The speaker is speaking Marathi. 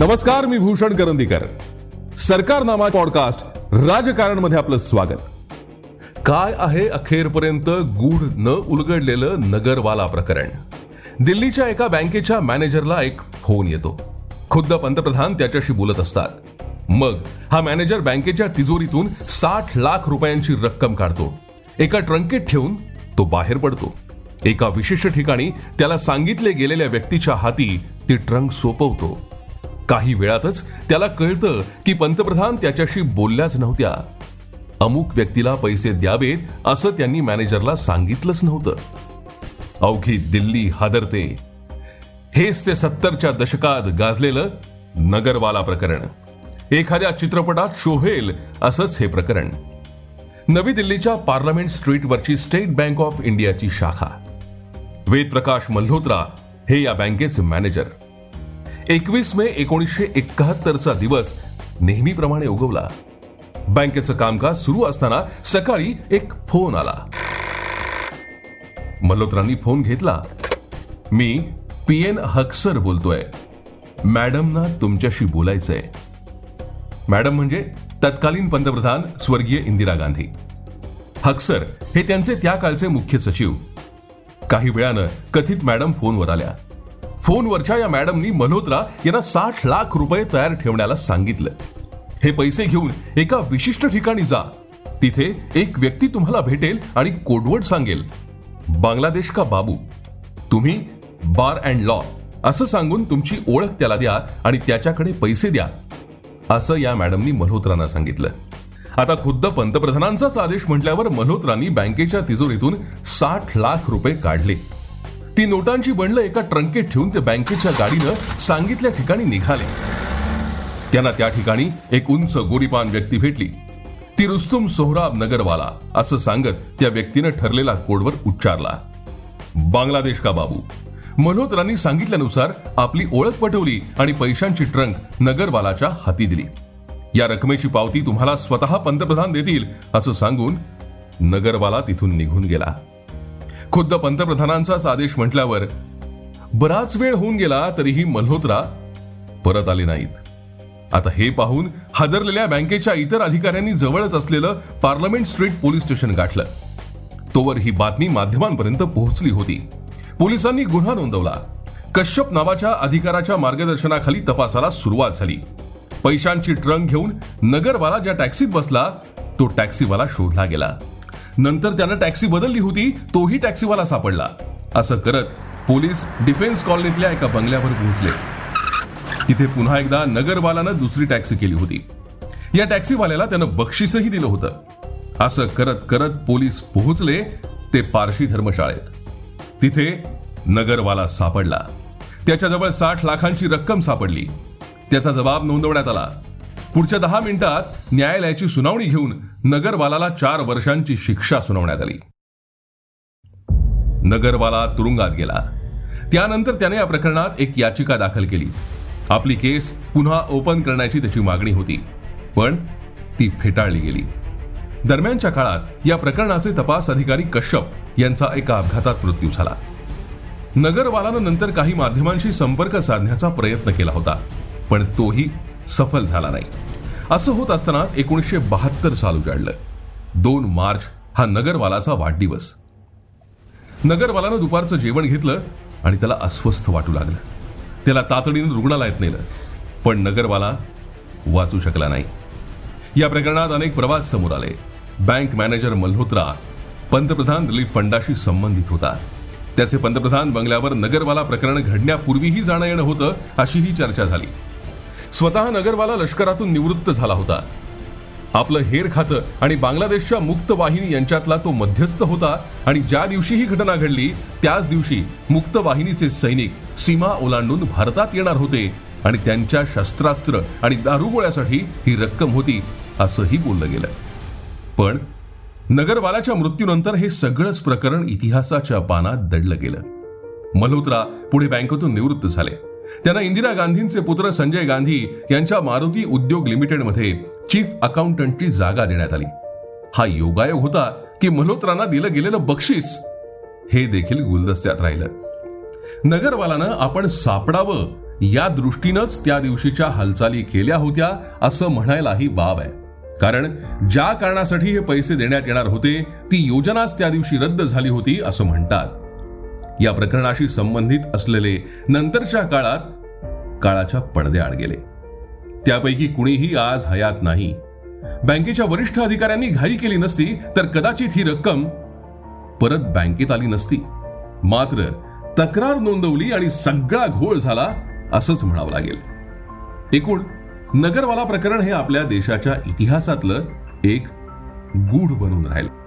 नमस्कार मी भूषण करंदीकर. सरकार नामा पॉडकास्ट राजकारणमध्ये आपलं स्वागत. काय आहे अखेरपर्यंत गूढ न उलगडलेलं नगरवाला प्रकरण? दिल्लीच्या एका बँकेच्या मॅनेजरला एक फोन येतो. खुद्द पंतप्रधान त्याच्याशी बोलत असतात. मग हा मॅनेजर बँकेच्या तिजोरीतून साठ लाख रुपयांची रक्कम काढतो. एका ट्रंकेत ठेवून तो बाहेर पडतो. एका विशिष्ट ठिकाणी त्याला सांगितले गेलेल्या व्यक्तीच्या हाती ती ट्रंक सोपवतो. काही वेळातच त्याला कळतं की पंतप्रधान त्याच्याशी बोलल्याच नव्हत्या. अमुक व्यक्तीला पैसे द्यावेत असं त्यांनी मॅनेजरला सांगितलंच नव्हतं. अवघी दिल्ली हादरते. हेच ते सत्तरच्या दशकात गाजलेलं नगरवाला प्रकरण. एखाद्या चित्रपटात शोभेल असंच हे प्रकरण. नवी दिल्लीच्या पार्लमेंट स्ट्रीटवरची स्टेट बँक ऑफ इंडियाची शाखा. वेदप्रकाश मल्होत्रा हे या बँकेचे मॅनेजर. एकवीस मे एकोणीसशे एकाहत्तरचा दिवस नेहमीप्रमाणे उगवला. बँकेचं कामकाज सुरू असताना सकाळी एक फोन आला. मल्होत्रांनी फोन घेतला. मी पी एन हक्सर बोलतोय. मॅडमना तुमच्याशी बोलायचंय. मॅडम म्हणजे तत्कालीन पंतप्रधान स्वर्गीय इंदिरा गांधी. हक्सर हे त्यांचे त्या काळचे मुख्य सचिव. काही वेळानं कथित मॅडम फोनवर आल्या. फोनवरच्या या मॅडमनी मल्होत्रा यांना साठ लाख रुपये तयार ठेवण्याला सांगितलं. हे पैसे घेऊन एका विशिष्ट ठिकाणी जा. तिथे एक व्यक्ती तुम्हाला भेटेल आणि कोडवर्ड सांगेल. बांगलादेश का बाबू? तुम्ही बार अँड लॉ असं सांगून तुमची ओळख त्याला द्या आणि त्याच्याकडे पैसे द्या असं या मॅडमनी मल्होत्रांना सांगितलं. आता खुद्द पंतप्रधानांचाच आदेश म्हटल्यावर मल्होत्रांनी बँकेच्या तिजोरीतून साठ लाख रुपये काढले. ती नोटांची बंडलं एका ट्रंकेत ठेवून ते बँकेच्या गाडीनं सांगितल्या ठिकाणी निघाले. त्यांना त्या ठिकाणी एक उंच गोरीपान व्यक्ती भेटली. ती रुस्तुम सोहराब नगरवाला असं सांगत त्या व्यक्तीनं ठरलेला कोडवर उच्चारला. बांगलादेश का बाबू? मल्होत्रांनी सांगितल्यानुसार आपली ओळख पटवली आणि पैशांची ट्रंक नगरवालाच्या हाती दिली. या रकमेची पावती तुम्हाला स्वतः पंतप्रधान देतील असं सांगून नगरवाला तिथून निघून गेला. खुद्द पंतप्रधानांचाच आदेश म्हटल्यावर बराच वेळ होऊन गेला तरीही मल्होत्रा परत आले नाहीत. आता हे पाहून हादरलेल्या बँकेच्या इतर अधिकाऱ्यांनी जवळच असलेलं पार्लमेंट स्ट्रीट पोलीस स्टेशन गाठलं. तोवर ही बातमी माध्यमांपर्यंत पोहोचली होती. पोलिसांनी गुन्हा नोंदवला. कश्यप नावाच्या अधिकाराच्या मार्गदर्शनाखाली तपासाला सुरुवात झाली. पैशांची ट्रंक घेऊन नगरवाला ज्या टॅक्सीत बसला तो टॅक्सीवाला शोधला गेला. नंतर त्यानं टॅक्सी बदलली होती तोही टॅक्सीवाला सापडला. असं करत पोलीस डिफेन्स कॉलनीतल्या एका बंगल्यावर पोहोचले. तिथे पुन्हा एकदा नगरवालानं दुसरी टॅक्सी केली होती. या टॅक्सीवाल्याला त्यानं बक्षीसही दिलं होतं. असं करत करत पोलीस पोहोचले ते पारशी धर्मशाळेत. तिथे नगरवाला सापडला. त्याच्याजवळ साठ लाखांची रक्कम सापडली. त्याचा जबाब नोंदवण्यात आला. पुढच्या दहा मिनिटात न्यायालयाची सुनावणी घेऊन नगरवालाला चार वर्षांची शिक्षा सुनावण्यात आली. नगरवाला तुरुंगात गेला. त्यानंतर त्याने या प्रकरणात एक याचिका दाखल केली. आपली केस पुन्हा ओपन करण्याची त्याची मागणी होती पण ती फेटाळली गेली. दरम्यानच्या काळात या प्रकरणाचे तपास अधिकारी कश्यप यांचा एका अपघातात मृत्यू झाला. नगरवालानं नंतर काही माध्यमांशी संपर्क साधण्याचा प्रयत्न केला होता पण तोही सफल झाला नाही. असं होत असतानाच एकोणीसशे बहात्तर साल उजाडलं. दोन मार्च हा नगरवालाचा वाढदिवस. नगरवालानं दुपारचं जेवण घेतलं आणि त्याला अस्वस्थ वाटू लागलं. त्याला तातडीनं रुग्णालयात नेलं. पण नगरवाला वाचू शकला नाही. या प्रकरणात अनेक प्रवाद समोर आले. बँक मॅनेजर मल्होत्रा पंतप्रधान रिलीफ फंडाशी संबंधित होता. त्याचे पंतप्रधान बंगल्यावर नगरवाला प्रकरण घडण्यापूर्वीही जाणं येणं होतं अशीही चर्चा झाली. स्वतः नगरवाला लष्करातून निवृत्त झाला होता. आपलं हेर खातं आणि बांगलादेशच्या मुक्त वाहिनी यांच्यातला तो मध्यस्थ होता आणि ज्या दिवशी ही घटना घडली त्याच दिवशी मुक्त वाहिनीचे सैनिक सीमा ओलांडून भारतात येणार होते आणि त्यांच्या शस्त्रास्त्र आणि दारुगोळ्यासाठी ही रक्कम होती असंही बोललं गेलं. पण नगरवालाच्या मृत्यूनंतर हे सगळंच प्रकरण इतिहासाच्या पानात दडलं गेलं. मल्होत्रा पुढे बँकेतून निवृत्त झाले. त्यांना इंदिरा गांधींचे पुत्र संजय गांधी यांच्या मारुती उद्योग लिमिटेडमध्ये चीफ अकाउंटंटची जागा देण्यात आली. हा योगायोग होता की मल्होत्रांना दिलं गेलेलं बक्षीस हे देखील गुलदस्त्यात राहिलं. नगरवालानं आपण सापडावं या दृष्टीनंच त्या दिवशीच्या हालचाली केल्या होत्या असं म्हणायलाही बाब आहे. कारण ज्या कारणासाठी हे पैसे देण्यात येणार होते ती योजनाच त्या दिवशी रद्द झाली होती असं म्हणतात. या प्रकरणाशी संबंधित असलेले नंतरच्या काळात काळाच्या पडद्याआड गेले. त्यापैकी कुणीही आज हयात नाही. बँकेच्या वरिष्ठ अधिकाऱ्यांनी घाई केली नसती तर कदाचित ही रक्कम परत बँकेत आली नसती. मात्र तक्रार नोंदवली आणि सगळा घोळ झाला असंच म्हणावं लागेल. एकूण नगरवाला प्रकरण हे आपल्या देशाच्या इतिहासातलं एक गूढ बनून राहिलं.